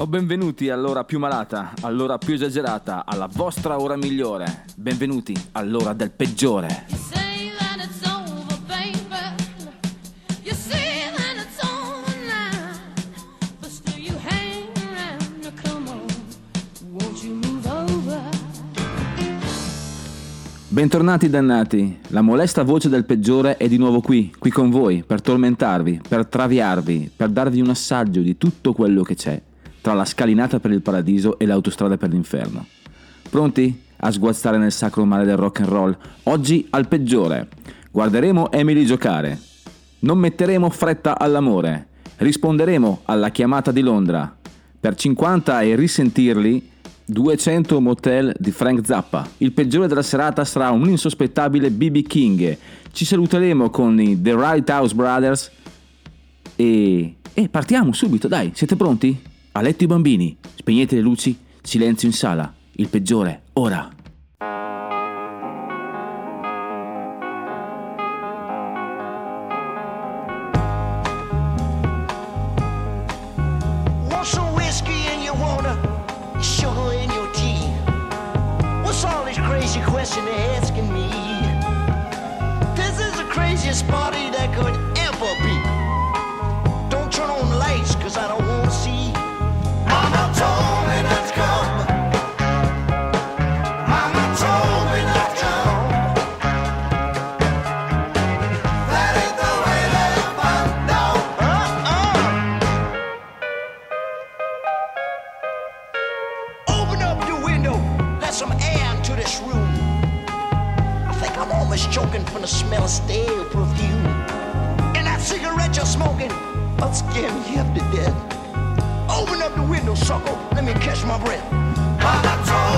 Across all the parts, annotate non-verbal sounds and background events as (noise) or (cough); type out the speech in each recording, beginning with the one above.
O benvenuti all'ora più malata, all'ora più esagerata, alla vostra ora migliore. Benvenuti all'ora del peggiore. Bentornati dannati, la molesta voce del peggiore è di nuovo qui, qui con voi, per tormentarvi, per traviarvi, per darvi un assaggio di tutto quello che c'è tra la scalinata per il paradiso e l'autostrada per l'inferno. Pronti a sguazzare nel sacro mare del rock and roll? Oggi al peggiore. Guarderemo Emily giocare. Non metteremo fretta all'amore. Risponderemo alla chiamata di Londra. Per 50 e risentirli 200 motel di Frank Zappa. Il peggiore della serata sarà un insospettabile BB King. Ci saluteremo con i The Right House Brothers e... e partiamo subito, dai, siete pronti? A letto i bambini, spegnete le luci, silenzio in sala. Il peggiore, ora. I'm almost choking from the smell of stale perfume. And that cigarette you're smoking, I'll scare me half to death. Open up the window, sucker, let me catch my breath.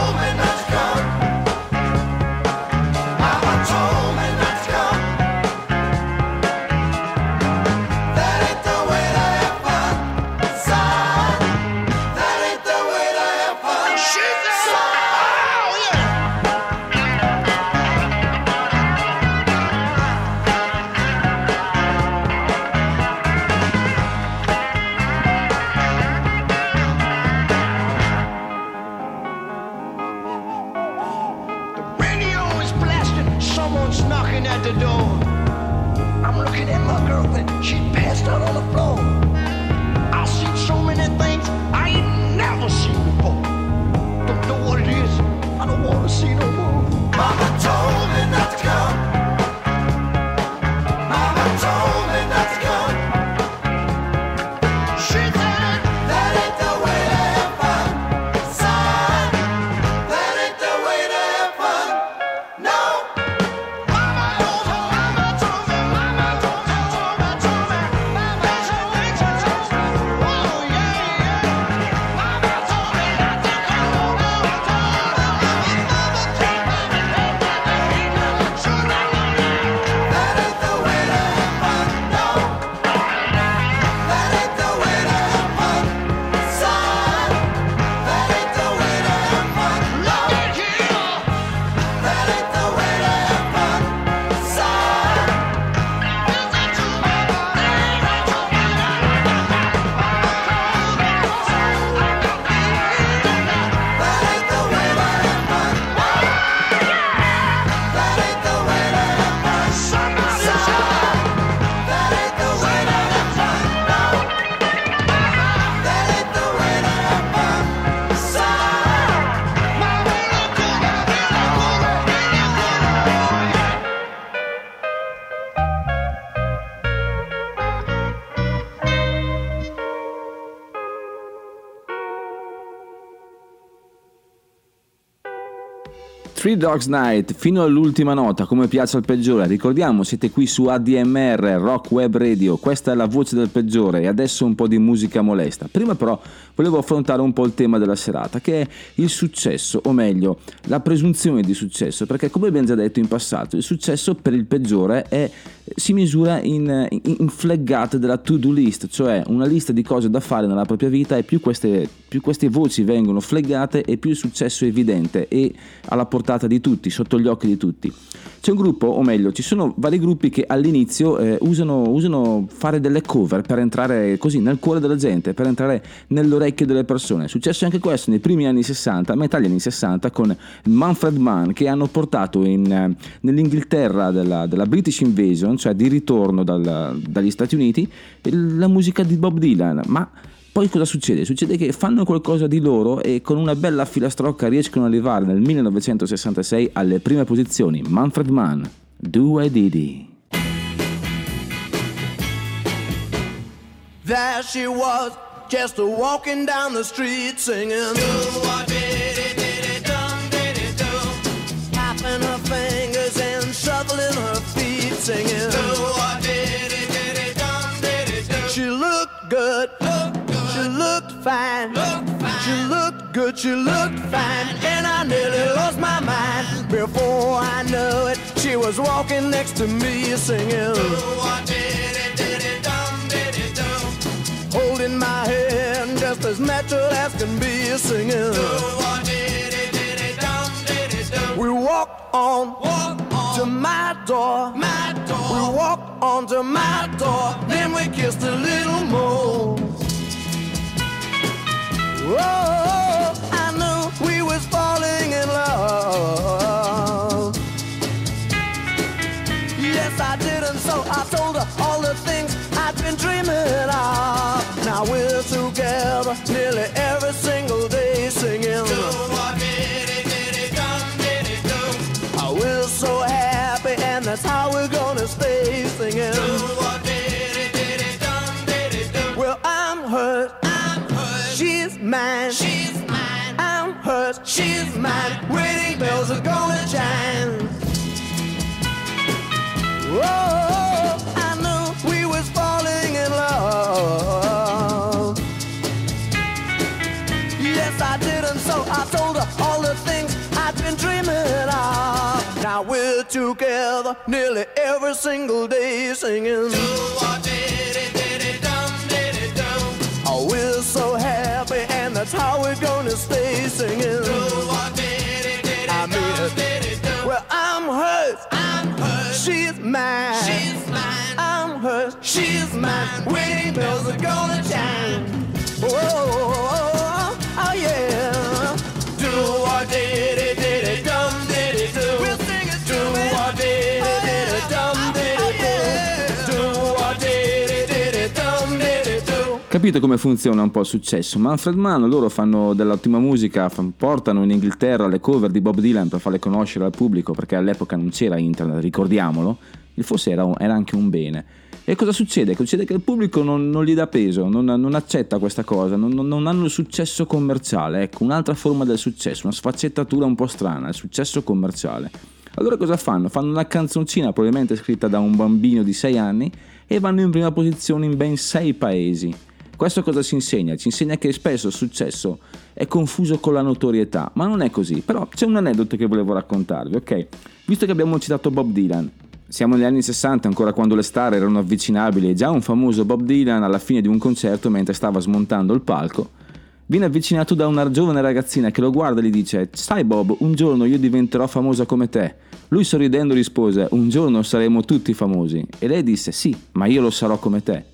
Three Dogs Night fino all'ultima nota, come piace al peggiore. Ricordiamo, siete qui su ADMR, Rock Web Radio, questa è la voce del peggiore e adesso un po' di musica molesta. Prima però volevo affrontare un po' il tema della serata, che è il successo, o meglio, la presunzione di successo, perché come abbiamo già detto in passato, il successo per il peggiore è, si misura in, in, flaggate della to-do list, cioè una lista di cose da fare nella propria vita e più queste, più queste voci vengono flaggate e più il successo è evidente e alla portata di tutti, sotto gli occhi di tutti. C'è un gruppo, o meglio, ci sono vari gruppi che all'inizio eh, usano, usano fare delle cover per entrare così nel cuore della gente, per entrare nell'orecchio delle persone. È successo anche questo nei primi anni 60, a metà degli anni 60, con Manfred Mann, che hanno portato in, eh, nell'Inghilterra della, della British Invasion, cioè di ritorno dal- dagli Stati Uniti, la musica di Bob Dylan. Ma poi cosa succede? Succede che fanno qualcosa di loro e con una bella filastrocca riescono ad arrivare nel 1966 alle prime posizioni. Manfred Mann, Do I Didi. There she was, just walking down the street singing. Tapping her fingers and shuffling her feet singing. She looked good, she looked fine, she looked good, she looked fine, and I nearly lost my mind. Before I knew it, she was walking next to me singing. holding my hand just as natural as can be singing. We walk on, to my door. My door. We walk on to my door. Then we kissed a little more. Oh, I knew we was falling in love. Yes, I did, and so I told her all the things I'd been dreaming of. Now we're together nearly every single day singing. Oh, we're so happy, and that's how we're she's mine. I'm hers, she's mine. Wedding bells are gonna chime. Whoa, I knew we was falling in love. Yes, I did, and so I told her all the things I'd been dreaming of. Now we're together nearly every single day singing. Oh, that's how we're gonna stay singing. I mean it. Well, I'm hers. I'm hers. She's mine. She's mine. I'm hers. She's mine. Wedding bells are gonna chime. Oh, oh, oh, yeah. Do or did it, Capito come funziona un po' il successo? Manfred Mann, loro fanno dell'ottima musica, portano in Inghilterra le cover di Bob Dylan per farle conoscere al pubblico, perché all'epoca non c'era internet, ricordiamolo, e forse era, un- era anche un bene. E cosa succede? Succede che il pubblico non, non gli dà peso, non, non accetta questa cosa, non- non hanno il successo commerciale. Ecco, un'altra forma del successo, una sfaccettatura un po' strana, il successo commerciale. Allora cosa fanno? Fanno una canzoncina probabilmente scritta da un bambino di 6 anni e vanno in prima posizione in ben 6 paesi. Questo cosa ci insegna? Ci insegna che spesso il successo è confuso con la notorietà, ma non è così. Però c'è un aneddoto che volevo raccontarvi, ok? Visto che abbiamo citato Bob Dylan, siamo negli anni 60, ancora quando le star erano avvicinabili e già un famoso Bob Dylan alla fine di un concerto mentre stava smontando il palco, viene avvicinato da una giovane ragazzina che lo guarda e gli dice Sai Bob, un giorno io diventerò famosa come te. Lui sorridendo rispose Un giorno saremo tutti famosi. E lei disse Sì, ma io lo sarò come te.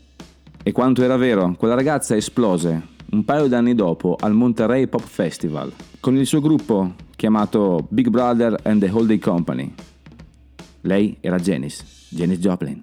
E quanto era vero, quella ragazza esplose un paio d'anni dopo al Monterey Pop Festival con il suo gruppo chiamato Big Brother and the Holiday Company. Lei era Janice, Janice Joplin.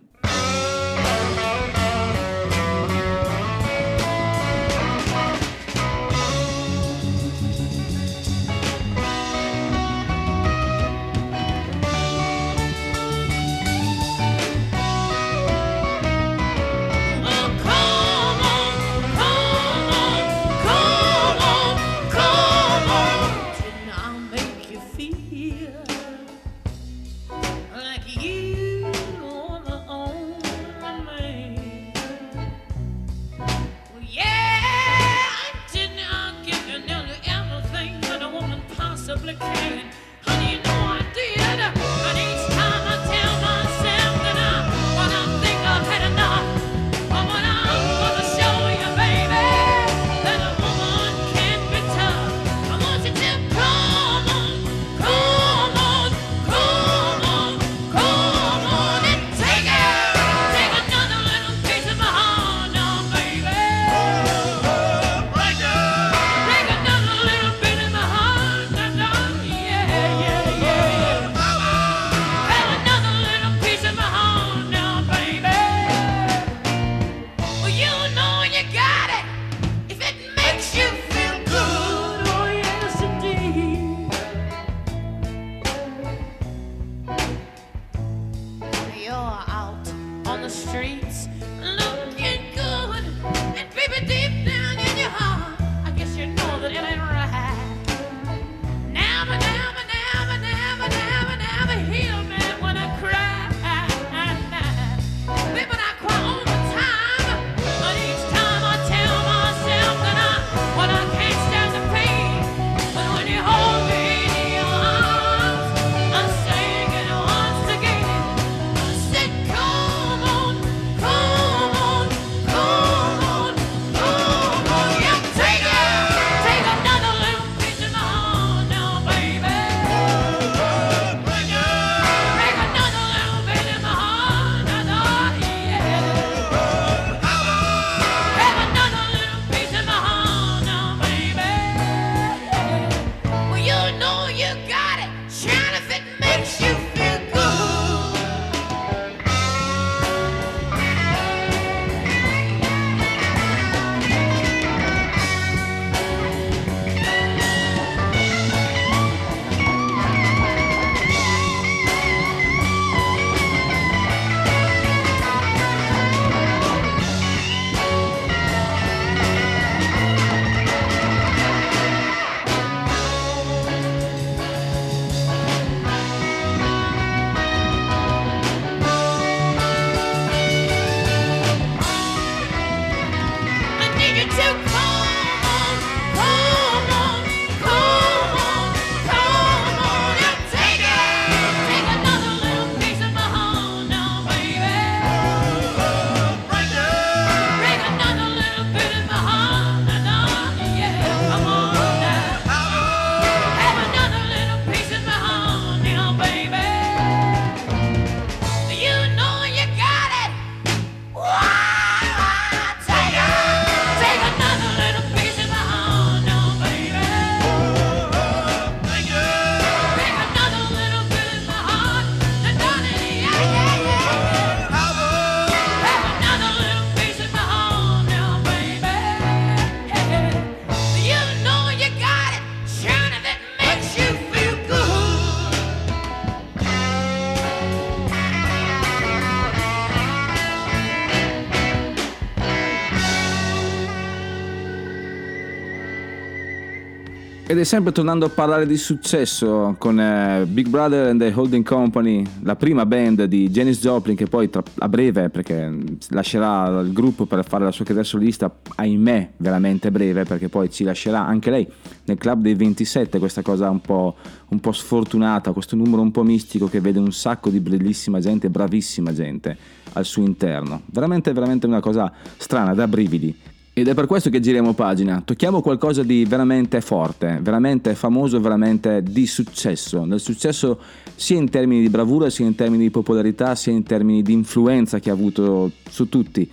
Sempre tornando a parlare di successo con eh, Big Brother and the Holding Company, la prima band di Janis Joplin che poi tra- a breve, perché mm, lascerà il gruppo per fare la sua carriera solista, ahimè veramente breve, perché poi ci lascerà anche lei nel club dei 27, questa cosa un po', un po' sfortunata, questo numero un po' mistico che vede un sacco di bellissima gente, bravissima gente al suo interno. Veramente, veramente una cosa strana, da brividi. Ed è per questo che giriamo pagina, tocchiamo qualcosa di veramente forte, veramente famoso, veramente di successo, nel successo sia in termini di bravura, sia in termini di popolarità, sia in termini di influenza che ha avuto su tutti.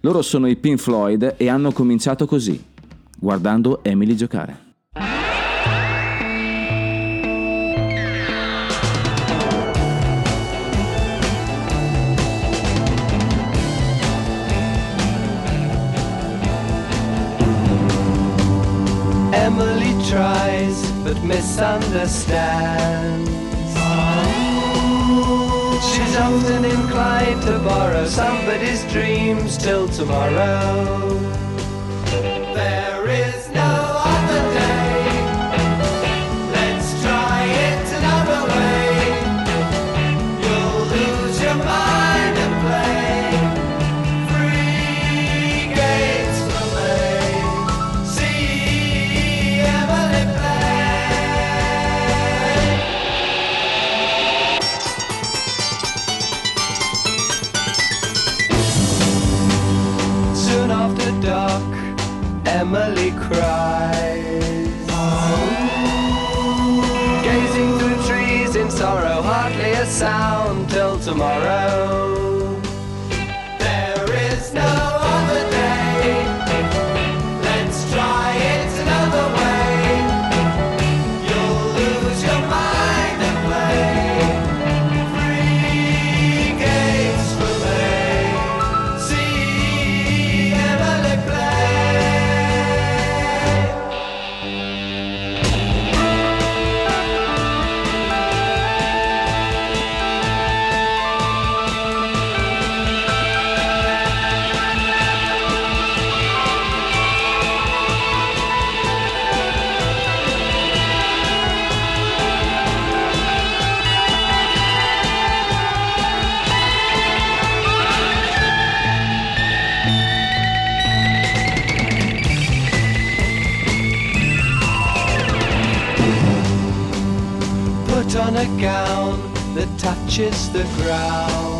Loro sono i Pink Floyd e hanno cominciato così, guardando Emily giocare. But misunderstands. She's often inclined to borrow somebody's dreams till tomorrow. Tomorrow. Gown that touches the ground.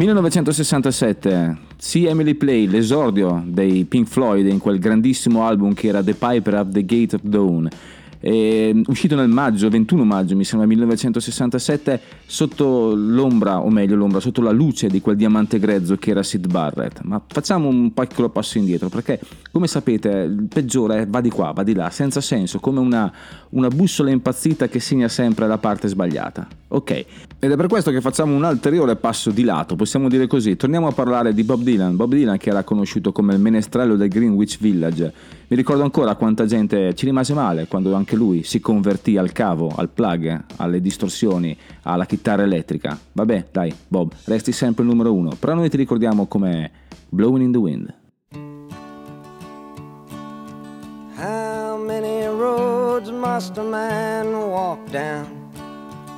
1967, See Emily Play, l'esordio dei Pink Floyd in quel grandissimo album che era The Piper at the Gate of Dawn. E, uscito nel maggio, 21 maggio mi sembra 1967, sotto l'ombra, o meglio l'ombra, sotto la luce di quel diamante grezzo che era Sid Barrett. Ma facciamo un piccolo passo indietro, perché come sapete il peggiore va di qua, va di là, senza senso, come una, una bussola impazzita che segna sempre la parte sbagliata. Ok, ed è per questo che facciamo un ulteriore passo di lato, possiamo dire così. Torniamo a parlare di Bob Dylan. Bob Dylan che era conosciuto come il menestrello del Greenwich Village. Mi ricordo ancora quanta gente ci rimase male quando anche lui si convertì al cavo, al plug, alle distorsioni, alla chitarra elettrica. Vabbè, dai, Bob, resti sempre il numero uno. Però noi ti ricordiamo come Blowing in the Wind. How many roads must a man walk down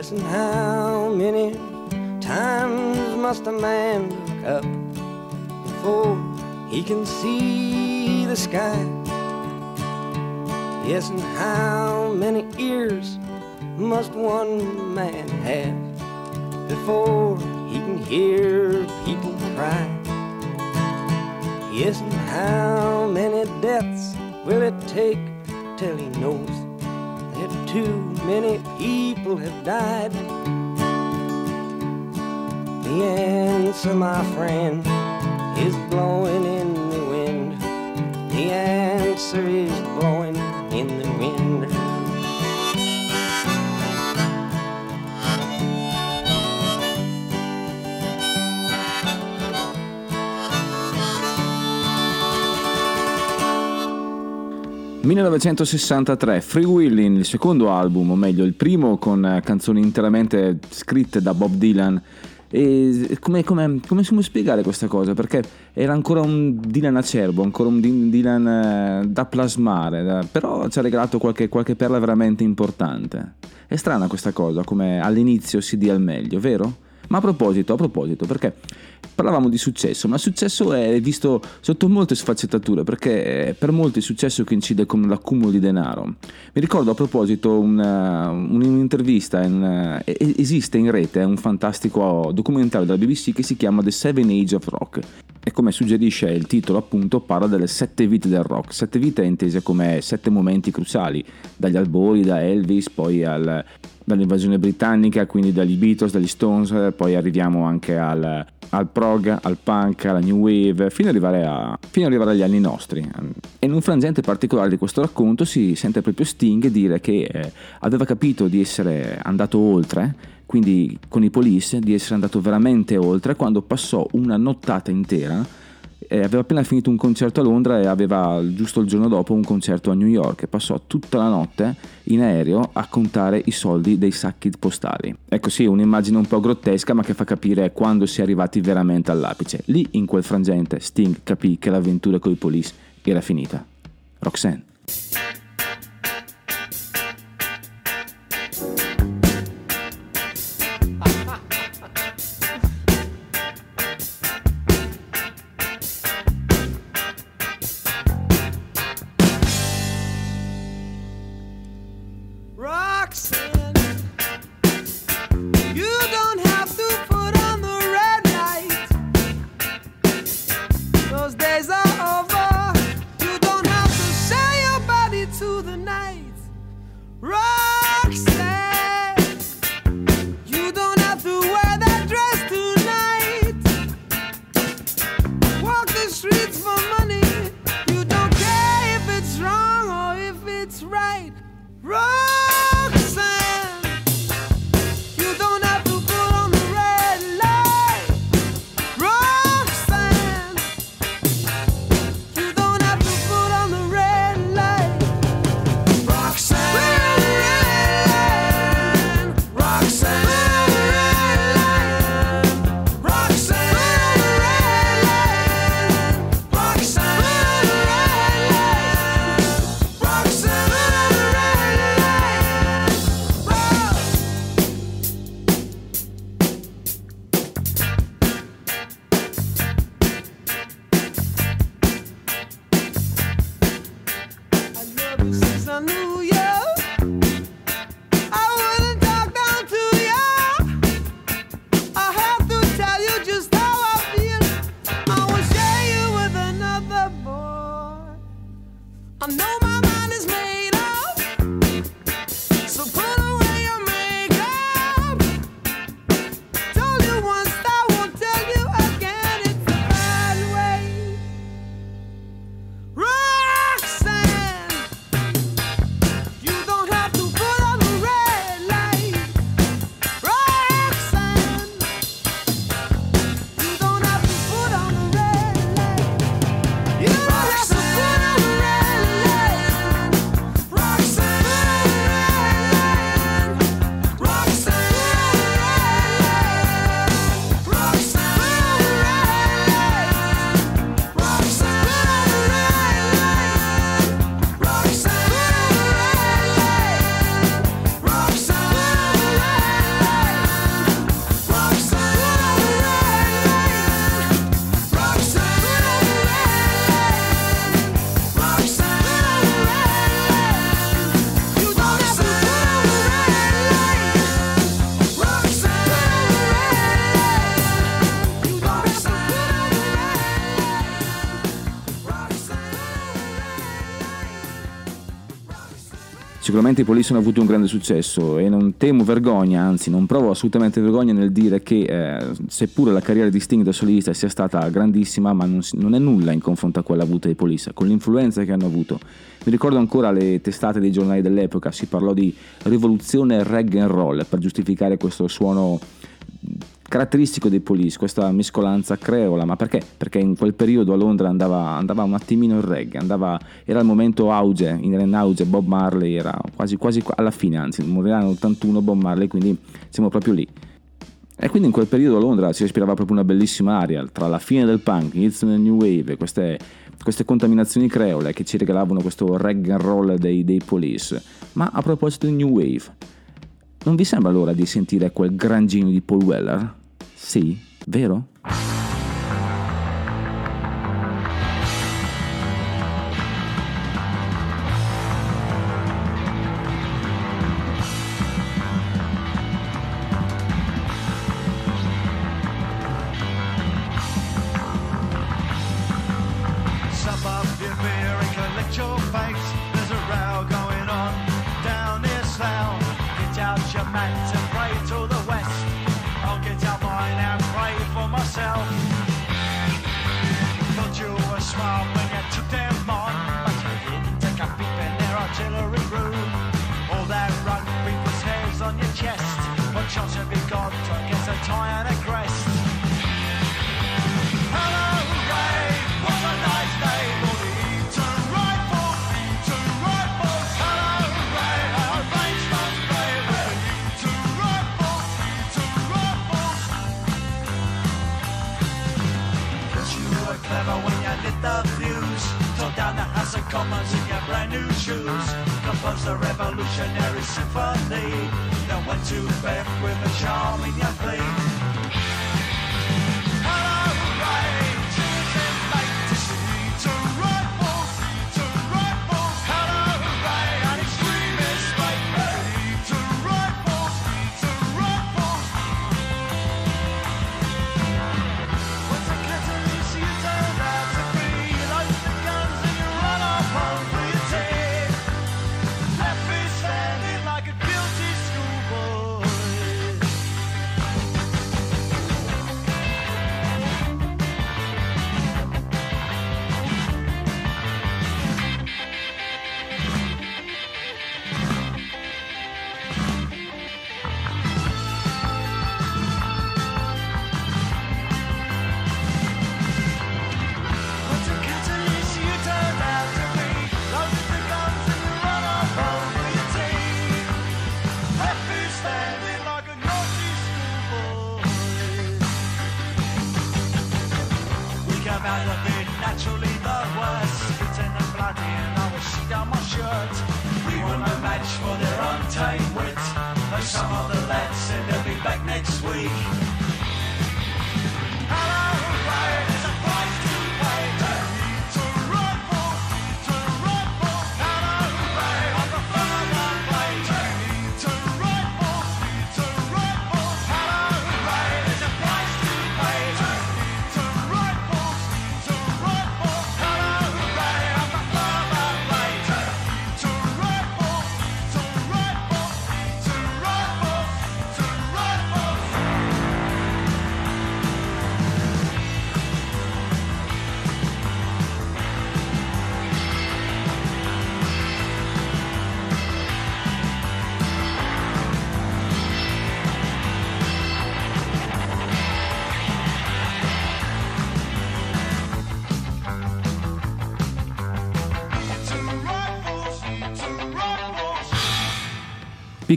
Yes, and how many times must a man look up before he can see the sky? Yes, and how many ears must one man have before he can hear people cry? Yes, and how many deaths will it take till he knows too many people have died? The answer, my friend, is blowing in the wind. The answer is blowing in the wind. 1963, Free Willing, il secondo album, o meglio il primo con eh, canzoni interamente scritte da Bob Dylan. E come, come, come si può spiegare questa cosa? Perché era ancora un Dylan acerbo, ancora un Dy- Dylan eh, da plasmare, però ci ha regalato qualche, qualche perla veramente importante. È strana questa cosa, come all'inizio si dia il meglio, vero? Ma a proposito, a proposito, perché parlavamo di successo, ma successo è visto sotto molte sfaccettature, perché eh, per molti il successo coincide con l'accumulo di denaro. Mi ricordo a proposito una- un'intervista, in, eh, esiste in rete un fantastico documentario della BBC che si chiama The Seven Age of Rock. E come suggerisce il titolo, appunto, parla delle sette vite del rock. Sette vite intese come sette momenti cruciali, dagli albori, da Elvis, poi al- dall'invasione britannica, quindi dagli Beatles, dagli Stones, poi arriviamo anche al, al prog, al punk, alla new wave, fino ad, arrivare a- fino ad arrivare agli anni nostri. E in un frangente particolare di questo racconto si sente proprio Sting dire che eh, aveva capito di essere andato oltre quindi con i Police di essere andato veramente oltre quando passò una nottata intera aveva appena finito un concerto a Londra e aveva giusto il giorno dopo un concerto a New York e passò tutta la notte in aereo a contare i soldi dei sacchi postali. Ecco sì, un'immagine un po' grottesca ma che fa capire quando si è arrivati veramente all'apice. Lì in quel frangente Sting capì che l'avventura con i Police era finita. Roxanne, Sicuramente i Police hanno avuto un grande successo e non temo vergogna, anzi non provo assolutamente vergogna nel dire che eh, seppure la carriera di Sting da solista sia stata grandissima, ma non, non è nulla in confronto a quella avuta dai Police, con l'influenza che hanno avuto. Mi ricordo ancora le testate dei giornali dell'epoca, si parlò di rivoluzione reggae and roll per giustificare questo suono caratteristico dei Police, questa mescolanza creola, ma perché? Perché in quel periodo a Londra andava, andava un attimino il reggae, andava, era il momento auge, in auge Bob Marley era quasi, quasi alla fine, anzi morirà nell'81 Bob Marley, quindi siamo proprio lì. E quindi in quel periodo a Londra si respirava proprio una bellissima aria, tra la fine del punk, l'inizio del new wave, queste, queste contaminazioni creole che ci regalavano questo reggae and roll dei, dei Police. Ma a proposito di new wave, non vi sembra l'ora di sentire quel gran genio di Paul Weller? Sì, vero?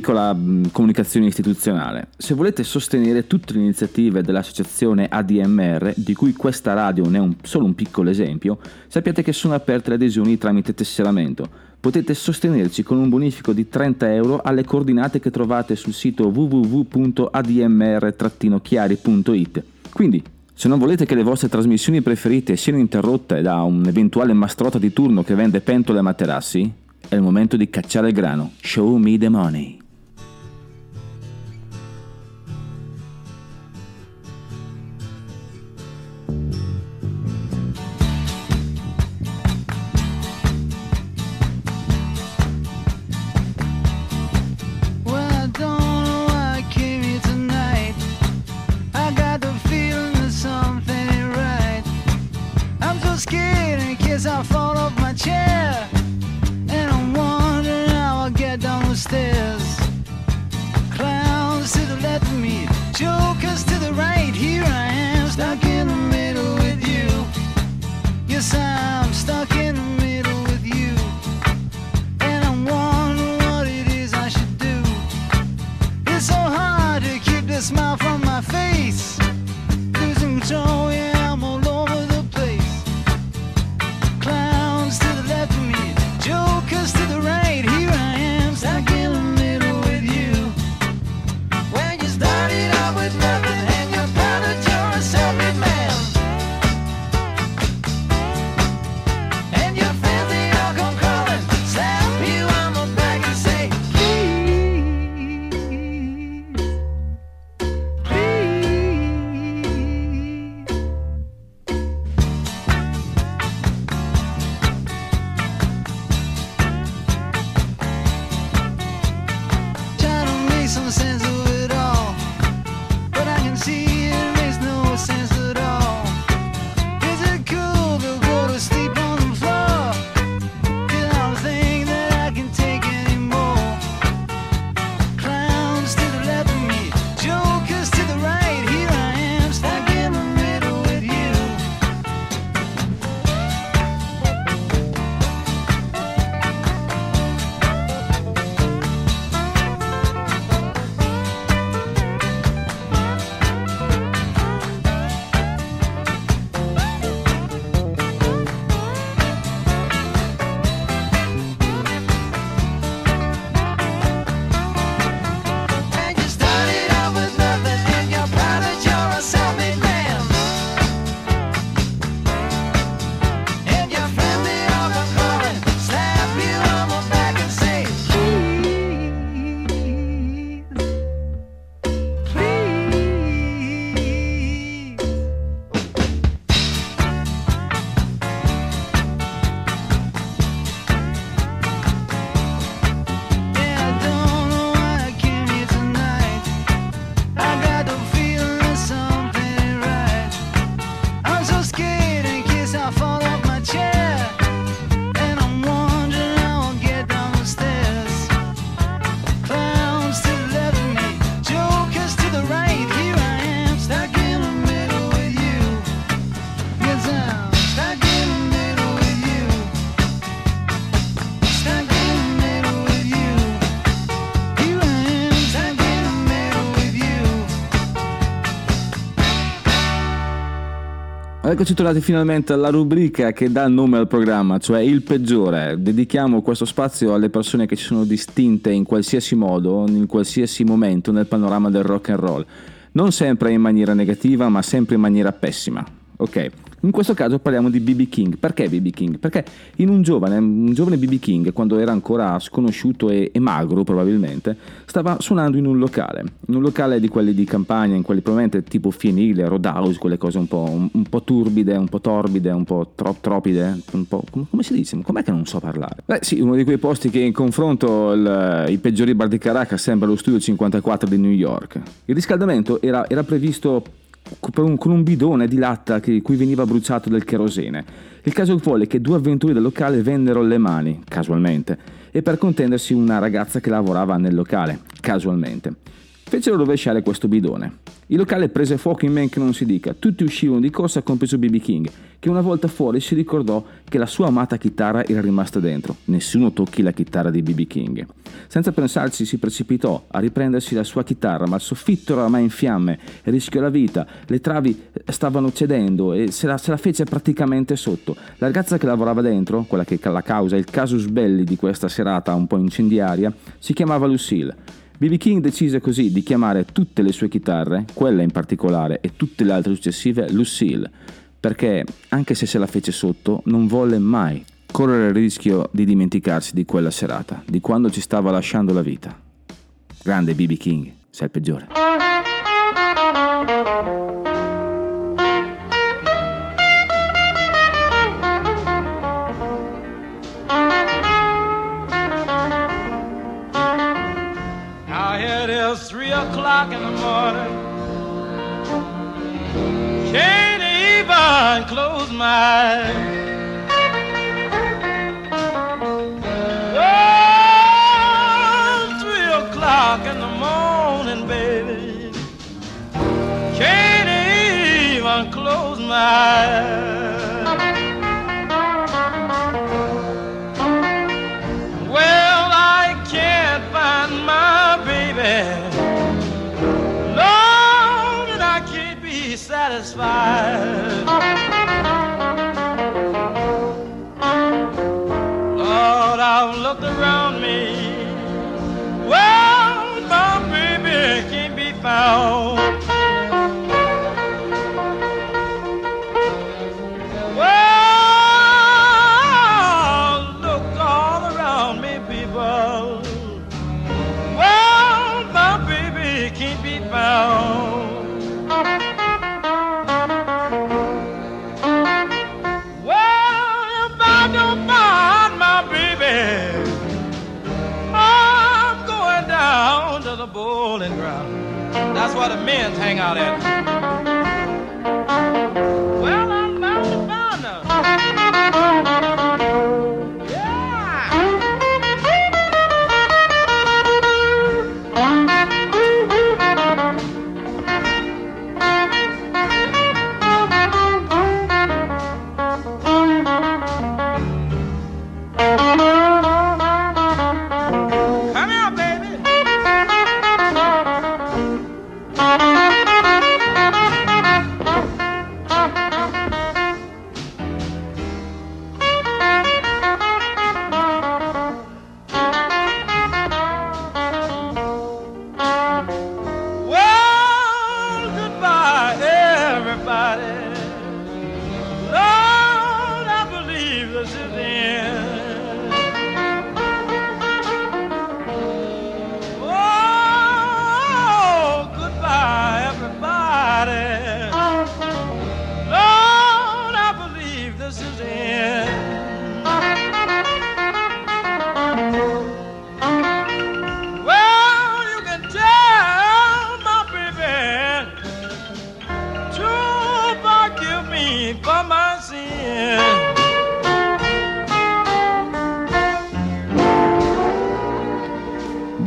piccola comunicazione istituzionale. Se volete sostenere tutte le iniziative dell'associazione ADMR, di cui questa radio ne è un, solo un piccolo esempio, sappiate che sono aperte le adesioni tramite tesseramento. Potete sostenerci con un bonifico di 30 euro alle coordinate che trovate sul sito www.admr-chiari.it. Quindi, se non volete che le vostre trasmissioni preferite siano interrotte da un eventuale mastrota di turno che vende pentole e materassi, è il momento di cacciare il grano. Show me the money. Eccoci tornati finalmente alla rubrica che dà nome al programma, cioè il peggiore. Dedichiamo questo spazio alle persone che ci sono distinte in qualsiasi modo, in qualsiasi momento nel panorama del rock and roll. Non sempre in maniera negativa, ma sempre in maniera pessima. Ok, in questo caso parliamo di BB King. Perché BB King? Perché in un giovane, un giovane BB King, quando era ancora sconosciuto e, e magro probabilmente, stava suonando in un locale. In un locale di quelli di campagna, in quelli probabilmente tipo fienile, roadhouse, quelle cose un po', un, un po' turbide, un po' torbide, un po' tro- tropide, un po'... come, come si dice? Com'è che non so parlare? Beh sì, uno di quei posti che in confronto il- i peggiori bar di Caracas sembra lo studio 54 di New York. Il riscaldamento era, era previsto con un, bidone di latta che- cui veniva bruciato del kerosene. Il caso vuole che due avventurieri del locale vennero le mani, casualmente, e per contendersi una ragazza che lavorava nel locale, casualmente. Fecero rovesciare questo bidone. Il locale prese fuoco in men che non si dica, tutti uscivano di corsa compreso BB King, che una volta fuori si ricordò che la sua amata chitarra era rimasta dentro. Nessuno tocchi la chitarra di BB King. Senza pensarci si precipitò a riprendersi la sua chitarra, ma il soffitto era ormai in fiamme rischiò la vita. Le travi stavano cedendo e se la, se la fece praticamente sotto. La ragazza che lavorava dentro, quella che la causa il casus belli di questa serata un po' incendiaria, si chiamava Lucille. BB King decise così di chiamare tutte le sue chitarre, quella in particolare e tutte le altre successive, Lucille, perché anche se se la fece sotto, non volle mai correre il rischio di dimenticarsi di quella serata, di quando ci stava lasciando la vita. Grande BB King, sei il peggiore. O'clock in the morning. Can't even close my eyes. Oh, three o'clock in the morning, baby. Can't even close my eyes. Well, I can't find my baby. Satisfied. Out at.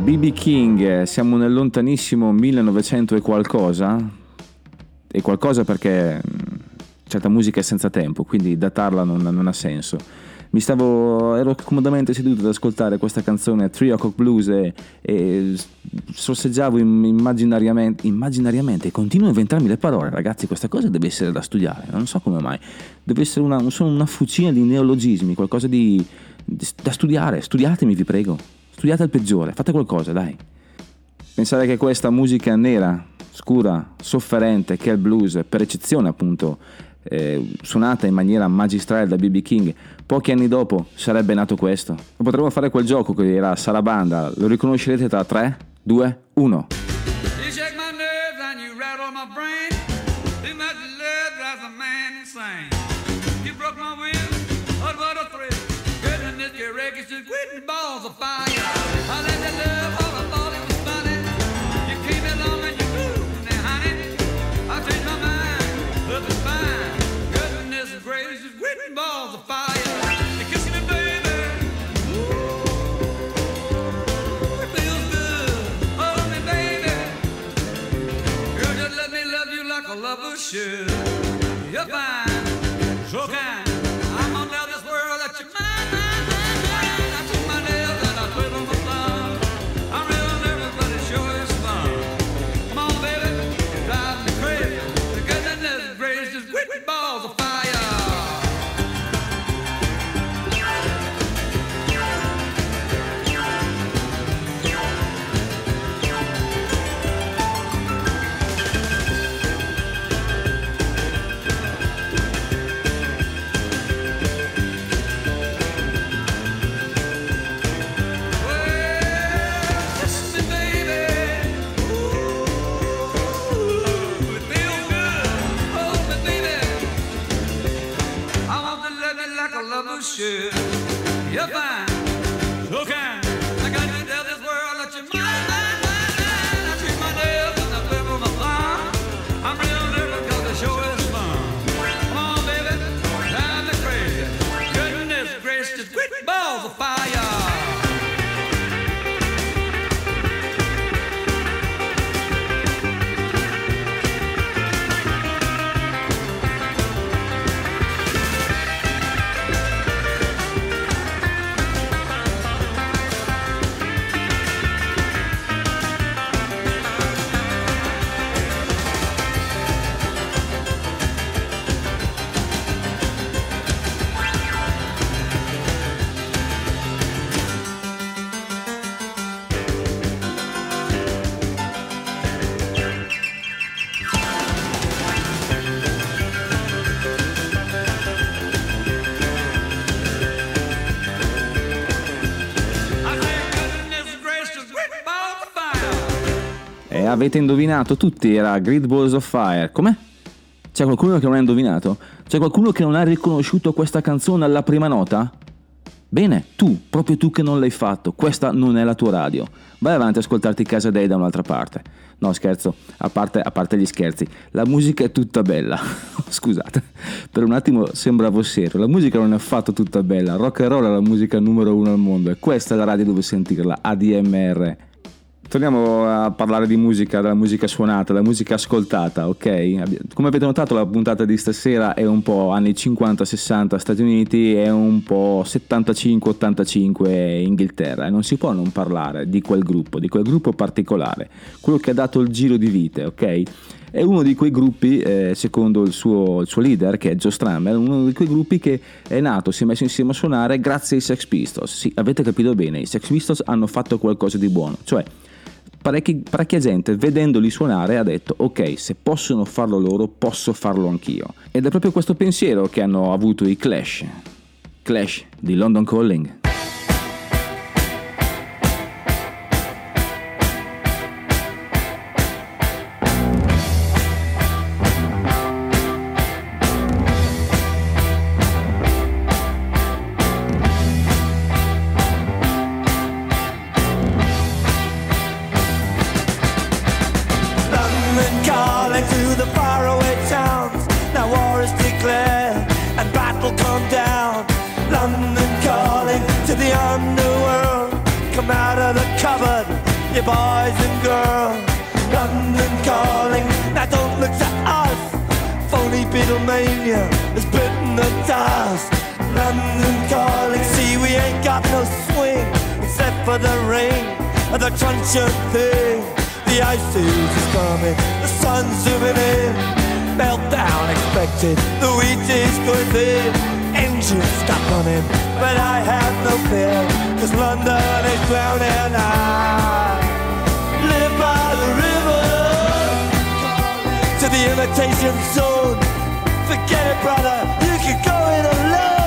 BB King, eh, siamo nel lontanissimo 1900 e qualcosa, e qualcosa perché mh, certa musica è senza tempo, quindi datarla non, non ha senso. mi stavo, ero comodamente seduto ad ascoltare questa canzone Three O'Clock Blues e, e sorseggiavo im- immaginariamente, immaginariamente, continuo a inventarmi le parole, ragazzi, questa cosa deve essere da studiare, non so come mai, deve essere una, una fucina di neologismi, qualcosa di, di- da studiare, studiatemi vi prego, studiate il peggiore, fate qualcosa, dai. Pensare che questa musica nera, scura, sofferente, che è il blues, per eccezione appunto, eh, suonata in maniera magistrale da B.B. King, pochi anni dopo sarebbe nato questo. Potremmo fare quel gioco che era Sarabanda, lo riconoscerete tra 3, 2, 1. You shake my nerves and you rattle my brain. picture. You're fine. Avete indovinato tutti, era Great Balls of Fire. Com'è? C'è qualcuno che non ha indovinato? C'è qualcuno che non ha riconosciuto questa canzone alla prima nota? Bene, tu, proprio tu che non l'hai fatto, questa non è la tua radio. Vai avanti a ascoltarti Casa Day da un'altra parte. No, scherzo, a parte, a parte gli scherzi, la musica è tutta bella. (laughs) Scusate, per un attimo sembravo serio, la musica non è affatto tutta bella. Rock and roll è la musica numero uno al mondo e questa è la radio dove sentirla, ADMR. Torniamo a parlare di musica, della musica suonata, della musica ascoltata, ok? Come avete notato la puntata di stasera è un po' anni 50-60 Stati Uniti e un po' 75-85 Inghilterra e non si può non parlare di quel gruppo, di quel gruppo particolare, quello che ha dato il giro di vite, ok? È uno di quei gruppi, eh, secondo il suo, il suo leader, che è Joe Strummer, uno di quei gruppi che è nato, si è messo insieme a suonare grazie ai Sex Pistols. Sì, avete capito bene, i Sex Pistols hanno fatto qualcosa di buono, cioè parecchi- parecchia gente vedendoli suonare ha detto ok se possono farlo loro posso farlo anch'io. Ed è proprio questo pensiero che hanno avuto i Clash Clash di London Calling the thing. The ice is coming, the sun's zooming in. Meltdown expected, the wheat is going thin. Engines stop running, but I have no fear, cause London is drowning. I live by the river to the imitation zone. Forget it, brother, you can go it alone.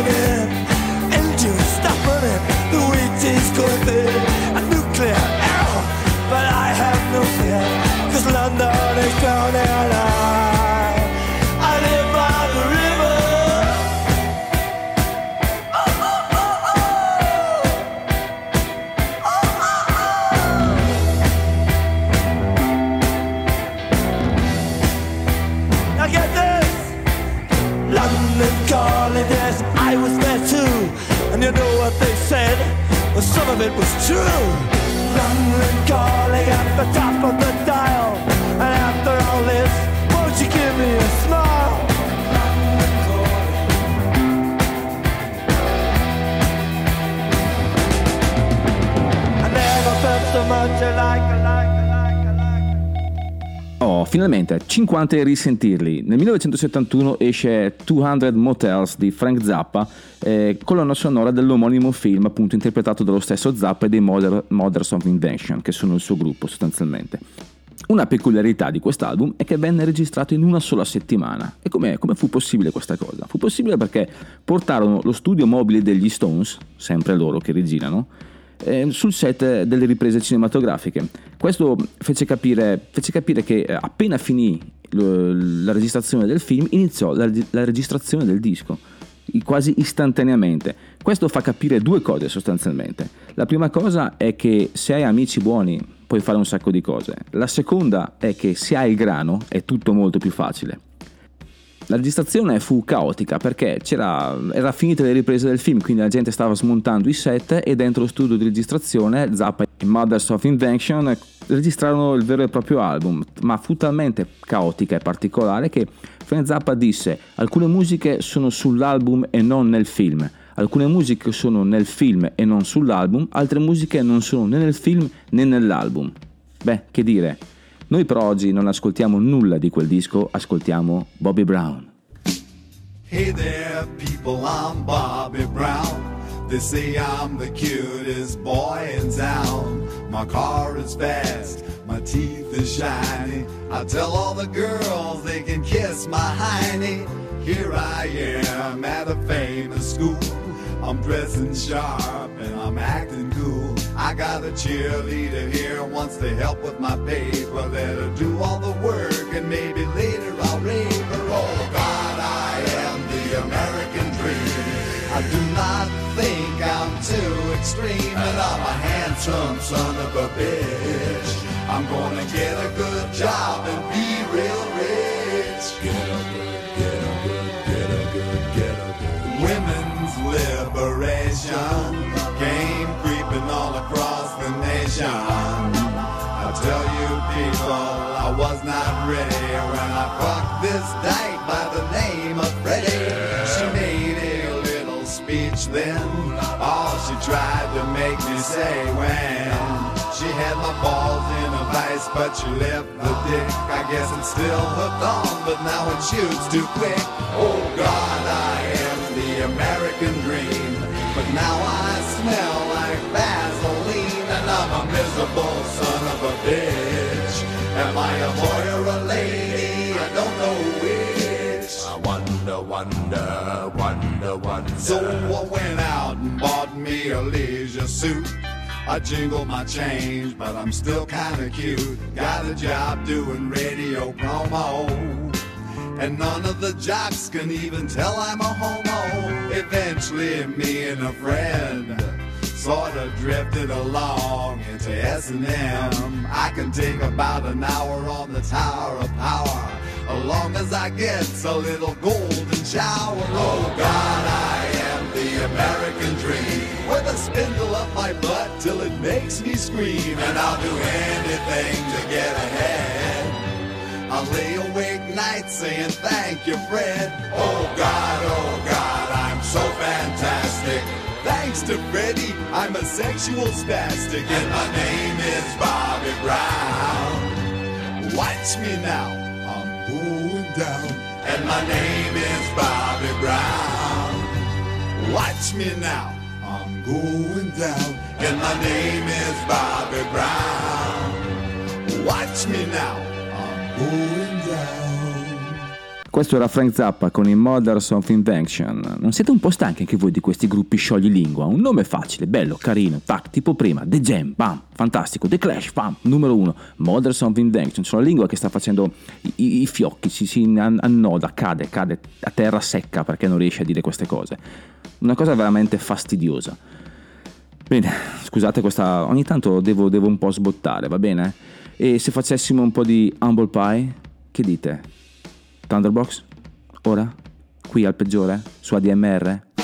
again. Of it was true. London calling at the top of the dial. And after all this, won't you give me a smile? I never felt so much alike. Oh, finalmente, 50 e risentirli. Nel 1971 esce 200 Motels di Frank Zappa, eh, colonna sonora dell'omonimo film, appunto interpretato dallo stesso Zappa e dei Mother- Mothers of Invention, che sono il suo gruppo sostanzialmente. Una peculiarità di quest'album è che venne registrato in una sola settimana. E come, come fu possibile questa cosa? Fu possibile perché portarono lo studio mobile degli Stones, sempre loro che rigirano, eh, sul set delle riprese cinematografiche. Questo fece capire, fece capire che eh, appena finì la registrazione del film iniziò la, la registrazione del disco quasi istantaneamente. Questo fa capire due cose sostanzialmente. La prima cosa è che se hai amici buoni puoi fare un sacco di cose. La seconda è che se hai il grano è tutto molto più facile. La registrazione fu caotica perché era finita le riprese del film, quindi la gente stava smontando i set e dentro lo studio di registrazione Zappa e Mothers of Invention registrarono il vero e proprio album, ma fu talmente caotica e particolare che Frank Zappa disse alcune musiche sono sull'album e non nel film, alcune musiche sono nel film e non sull'album, altre musiche non sono né nel film né nell'album. Beh, che dire, noi però oggi non ascoltiamo nulla di quel disco, ascoltiamo Bobby Brown. Hey there, people, I'm Bobby Brown. They say I'm the cutest boy in town. My car is fast, my teeth is shiny. I tell all the girls they can kiss my hiney. Here I am at a famous school. I'm dressing sharp and I'm acting cool. I got a cheerleader here wants to help with my paper. Let her do all the work and maybe later I'll rave her. Oh God, I am the American dream. I do not think I'm too extreme, and I'm a handsome son of a bitch. I'm gonna get a good job and be real people, I was not ready when I fucked this dyke by the name of Freddie. She made a little speech then. All she tried to make me say when she had my balls in a vice, but she left the dick. I guess it's still hooked on, but now it shoots too quick. Oh God, I am the American dream, but now I smell like Vaseline, and I'm a miserable son of a bitch. Am I a boy or a lady? I don't know which. I wonder, wonder, wonder, wonder. So I went out and bought me a leisure suit. I jingled my change, but I'm still kinda cute. Got a job doing radio promo. And none of the jocks can even tell I'm a homo. Eventually, me and a friend sort of drifted along into S&M. I can take about an hour on the Tower of Power, as long as I get a little golden shower. Oh God, I am the American dream, with a spindle up my butt till it makes me scream, and I'll do anything to get ahead. I'll lay awake nights saying thank you, Fred. Oh God, oh God. To Freddie, I'm a sexual spastic, and my name is Bobby Brown. Watch me now, I'm going down, and my name is Bobby Brown. Watch me now, I'm going down, and my name is Bobby Brown. Watch me now, I'm going down. Questo era Frank Zappa con i Mothers of Invention. Non siete un po' stanchi anche voi di questi gruppi scioglilingua? Un nome facile, bello, carino, tac, tipo prima, The Jam, bam, fantastico, The Clash, bam, numero uno, Mothers of Invention, sono la lingua che sta facendo i, i- fiocchi, si, si an- annoda, cade, cade a terra secca perché non riesce a dire queste cose. Una cosa veramente fastidiosa. Bene, scusate questa... ogni tanto devo, devo un po' sbottare, va bene? E se facessimo un po' di Humble Pie, che dite? Thunderbox? Ora? Qui al peggiore? Su ADMR?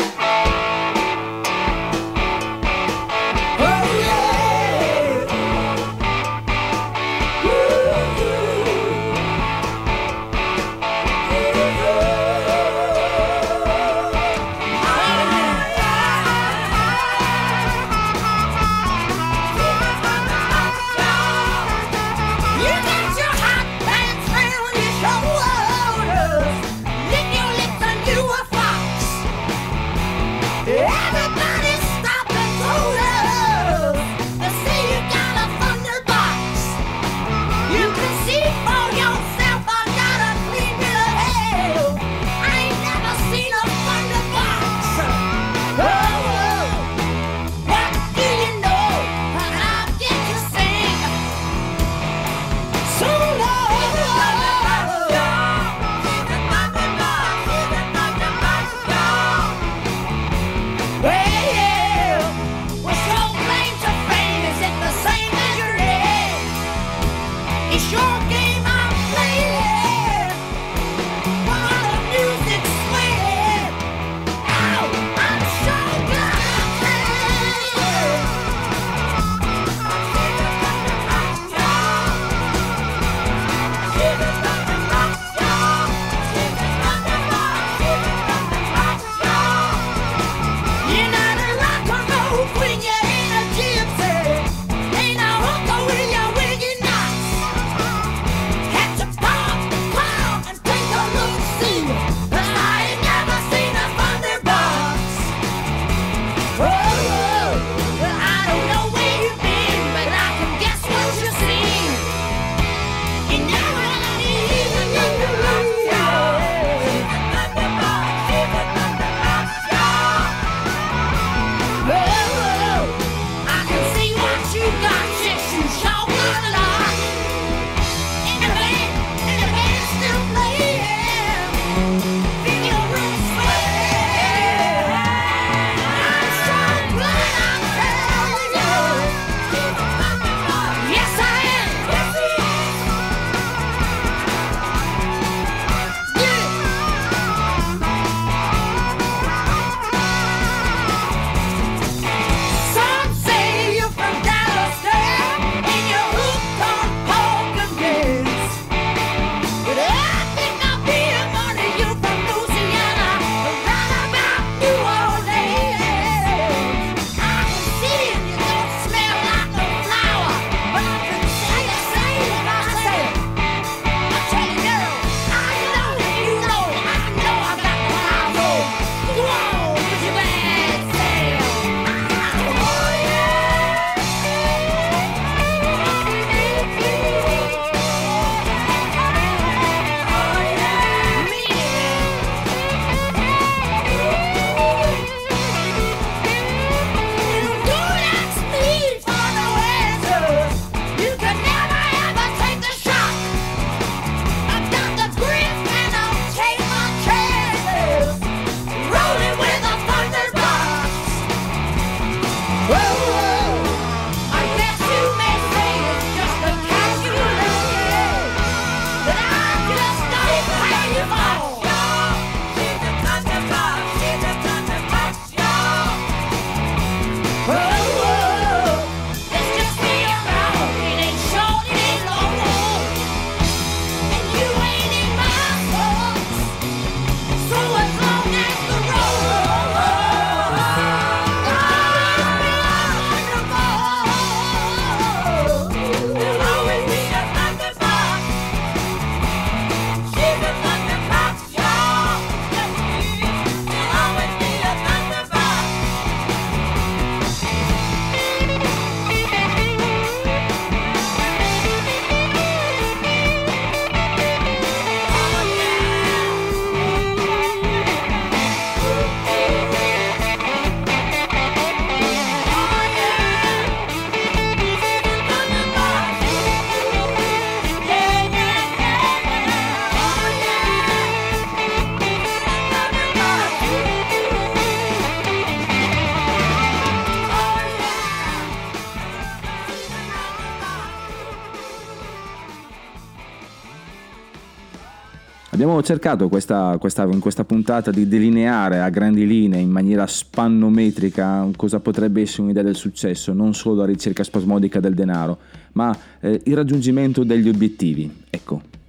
Abbiamo cercato questa, questa- in questa puntata di delineare a grandi linee, in maniera spannometrica, cosa potrebbe essere un'idea del successo, non solo la ricerca spasmodica del denaro, ma eh, il raggiungimento degli obiettivi.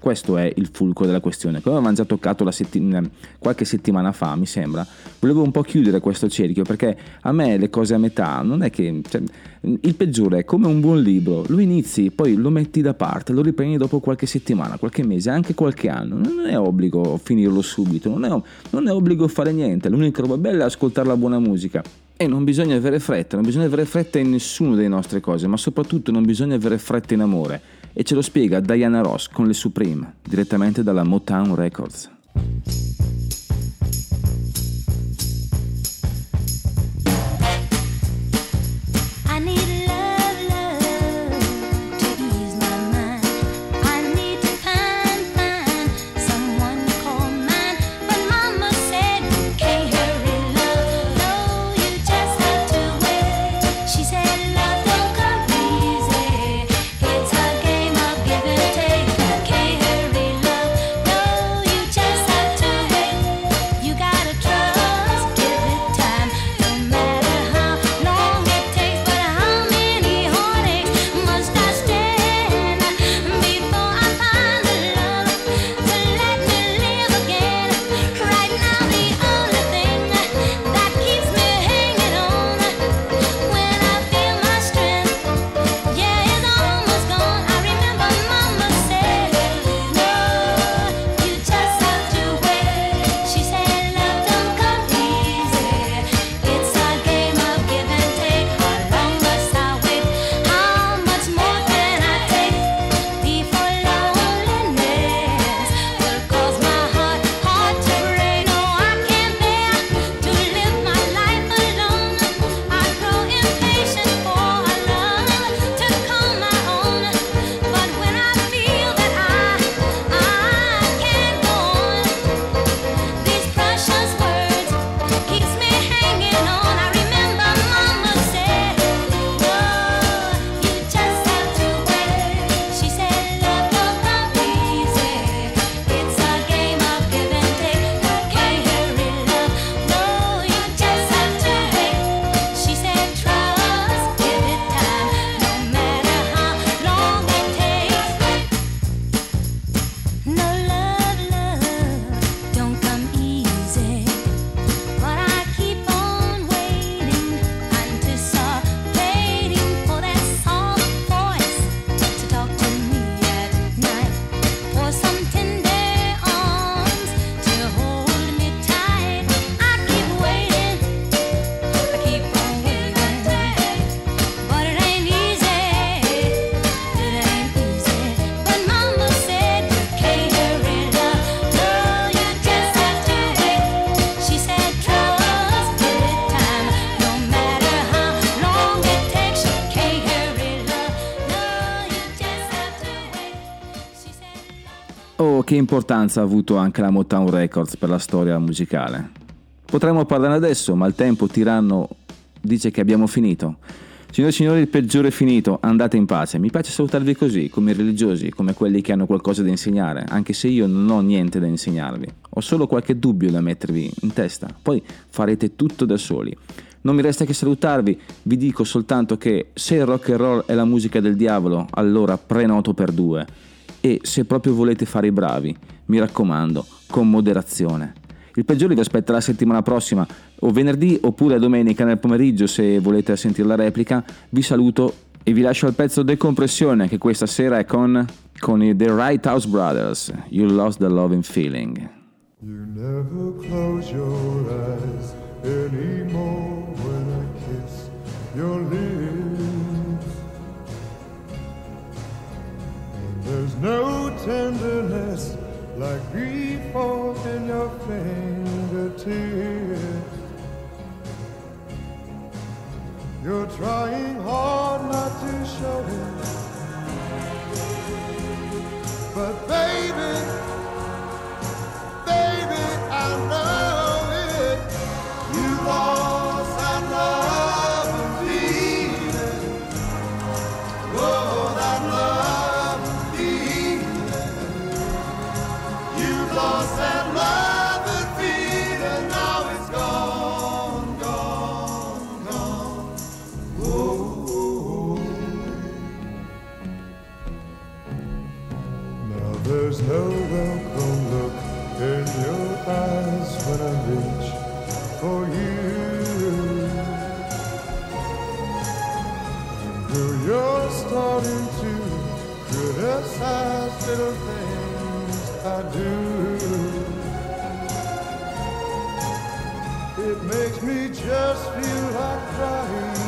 Questo è il fulcro della questione. Come avevamo già toccato la setti- qualche settimana fa, mi sembra, volevo un po' chiudere questo cerchio perché a me le cose a metà non è che... cioè, il peggiore è come un buon libro, lo inizi, poi lo metti da parte, lo riprendi dopo qualche settimana, qualche mese, anche qualche anno. Non è obbligo finirlo subito, non è, non è obbligo fare niente, l'unica roba bella è ascoltare la buona musica. E non bisogna avere fretta, non bisogna avere fretta in nessuna delle nostre cose, ma soprattutto non bisogna avere fretta in amore. E ce lo spiega Diana Ross con le Supreme, direttamente dalla Motown Records. Che importanza ha avuto anche la Motown Records per la storia musicale. Potremmo parlare adesso, ma il tempo tiranno dice che abbiamo finito. Signore e signori, il peggiore è finito, andate in pace. Mi piace salutarvi così, come religiosi, come quelli che hanno qualcosa da insegnare, anche se io non ho niente da insegnarvi. Ho solo qualche dubbio da mettervi in testa, poi farete tutto da soli. Non mi resta che salutarvi, vi dico soltanto che se il rock and roll è la musica del diavolo, allora prenoto per due. E se proprio volete fare i bravi, mi raccomando, con moderazione. Il peggiore vi aspetta la settimana prossima, o venerdì oppure domenica nel pomeriggio se volete sentire la replica. Vi saluto e vi lascio al pezzo Decompressione che questa sera è con, con i The Right House Brothers. You lost the loving feeling. You never close your eyes anymore when I kiss your lips. There's no tenderness like grief in your fingertips. You're trying hard not to show it. But baby, baby, I know it. You are such little things I do. It makes me just feel like crying.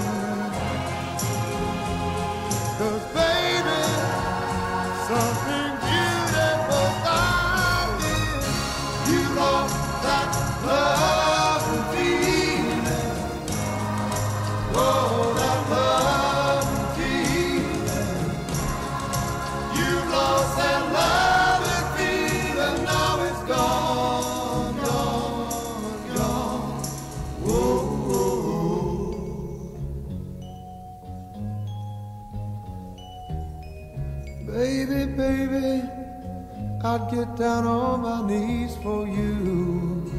I'd get down on my knees for you.